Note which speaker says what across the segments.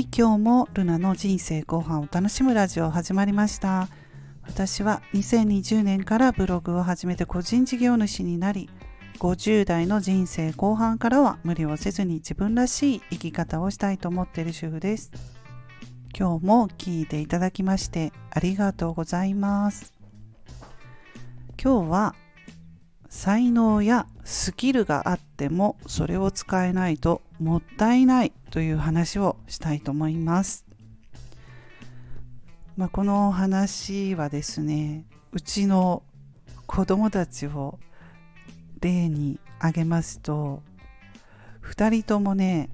Speaker 1: はい今日もルナの人生後半を楽しむラジオ始まりました。私は2020年からブログを始めて個人事業主になり50代の人生後半からは無理をせずに自分らしい生き方をしたいと思っている主婦です。今日も聞いていただきましてありがとうございます。今日は才能やスキルがあってもそれを使えないともったいないという話をしたいと思います。まあ、この話はですねうちの子供たちを例に挙げますと2人ともね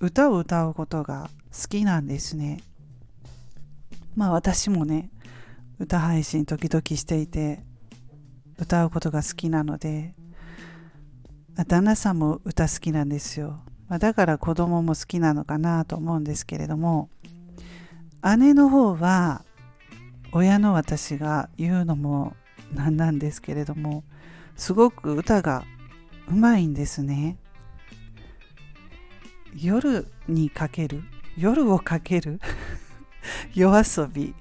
Speaker 1: 歌を歌うことが好きなんですね。まあ私もね歌配信時々していて歌うことが好きなので旦那さんも歌好きなんですよ、だから子供も好きなのかなと思うんですけれども姉の方は親の私が言うのもなんなんですけれどもすごく歌がうまいんですね。夜にかける夜をかける 夜遊び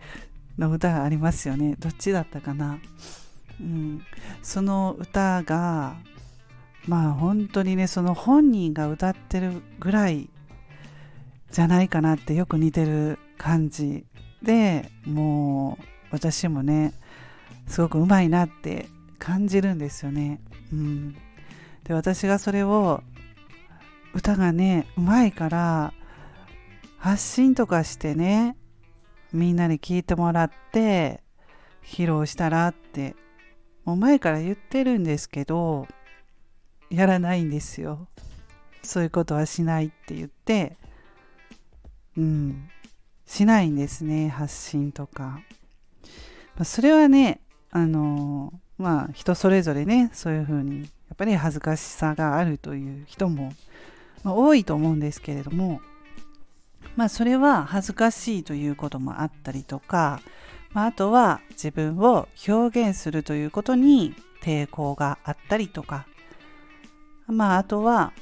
Speaker 1: の歌がありますよね。どっちだったかな。うん、その歌がまあ本当にねその本人が歌ってるぐらいじゃないかなってよく似てる感じでもう私もねすごくうまいなって感じるんですよね。うん、で私がそれを歌がねうまいから発信とかしてねみんなに聞いてもらって披露したらってもう前から言ってるんですけどやらないんですよ。そういうことはしないって言ってうん。しないんですね発信とか、まあ、それはねあのまあ人それぞれねそういうふうにやっぱり恥ずかしさがあるという人も、まあ、多いと思うんですけれどもまあそれは恥ずかしいということもあったりとかまあ、あとは自分を表現するということに抵抗があったりとか、まあ、あとは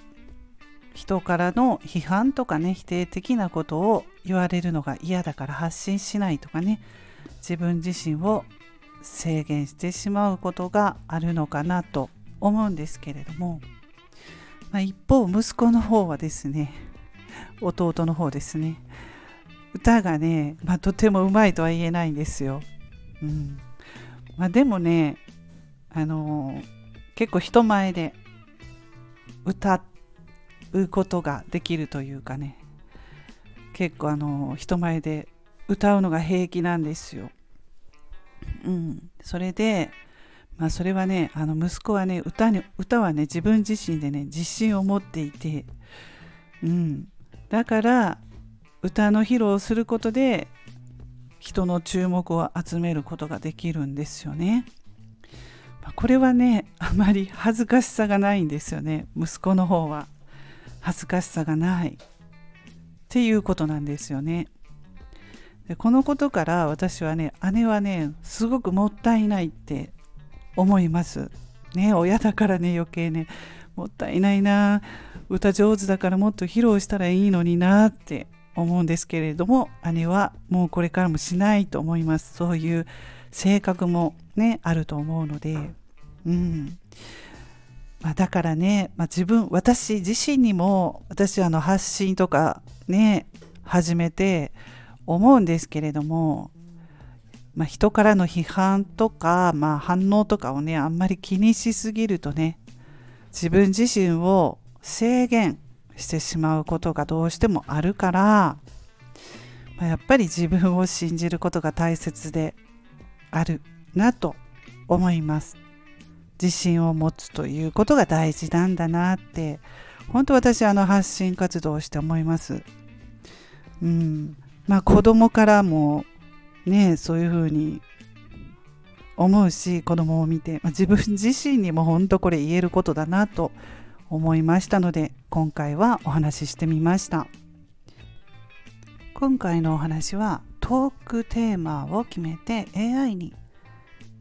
Speaker 1: 人からの批判とかね否定的なことを言われるのが嫌だから発信しないとかね。自分自身を制限してしまうことがあるのかなと思うんですけれども、まあ、一方息子の方はですね弟の方ですね。歌がね、まあ、とてもうまいとは言えないんですよ。うん。まあ、でもね、あの、結構人前で歌うことができるというかね。結構あの、人前で歌うのが平気なんですよ。うん、それで、まあ、それはねあの息子はね歌に歌はね自分自身でね自信を持っていて、うん、だから歌の披露をすることで人の注目を集めることができるんですよね。これはねあまり恥ずかしさがないんですよね息子の方は恥ずかしさがないっていうことなんですよね。でこのことから私はね姉はねすごくもったいないって思います。ね親だからね余計ねもったいないな歌上手だからもっと披露したらいいのになって思うんですけれども姉はもうこれからもしないと思います。そういう性格もねあると思うので。うん。まあ、だからね、まあ、自分私自身にも私あの発信とかね始めて思うんですけれども、まあ、人からの批判とか、まあ、反応とかをねあんまり気にしすぎるとね自分自身を制限してしまうことがどうしてもあるから、まあ、やっぱり自分を信じることが大切であるなと思います。自信を持つということが大事なんだなって本当私あの発信活動をして思います。うん、まあ子供からもねそういうふうに思うし子供を見て、まあ、自分自身にも本当これ言えることだなと思いましたので今回はお話ししてみました。今回のお話はトークテーマを決めて AI に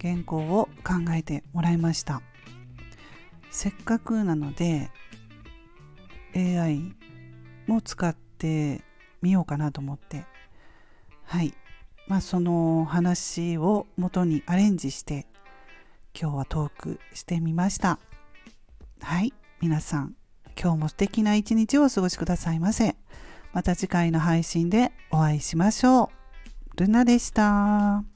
Speaker 1: 原稿を考えてもらいました。せっかくなので AI も使ってみようかなと思って。はい。まあその話を元にアレンジして今日はトークしてみました。はい。皆さん今日も素敵な一日をお過ごしくださいませまた次回の配信でお会いしましょうルナでした。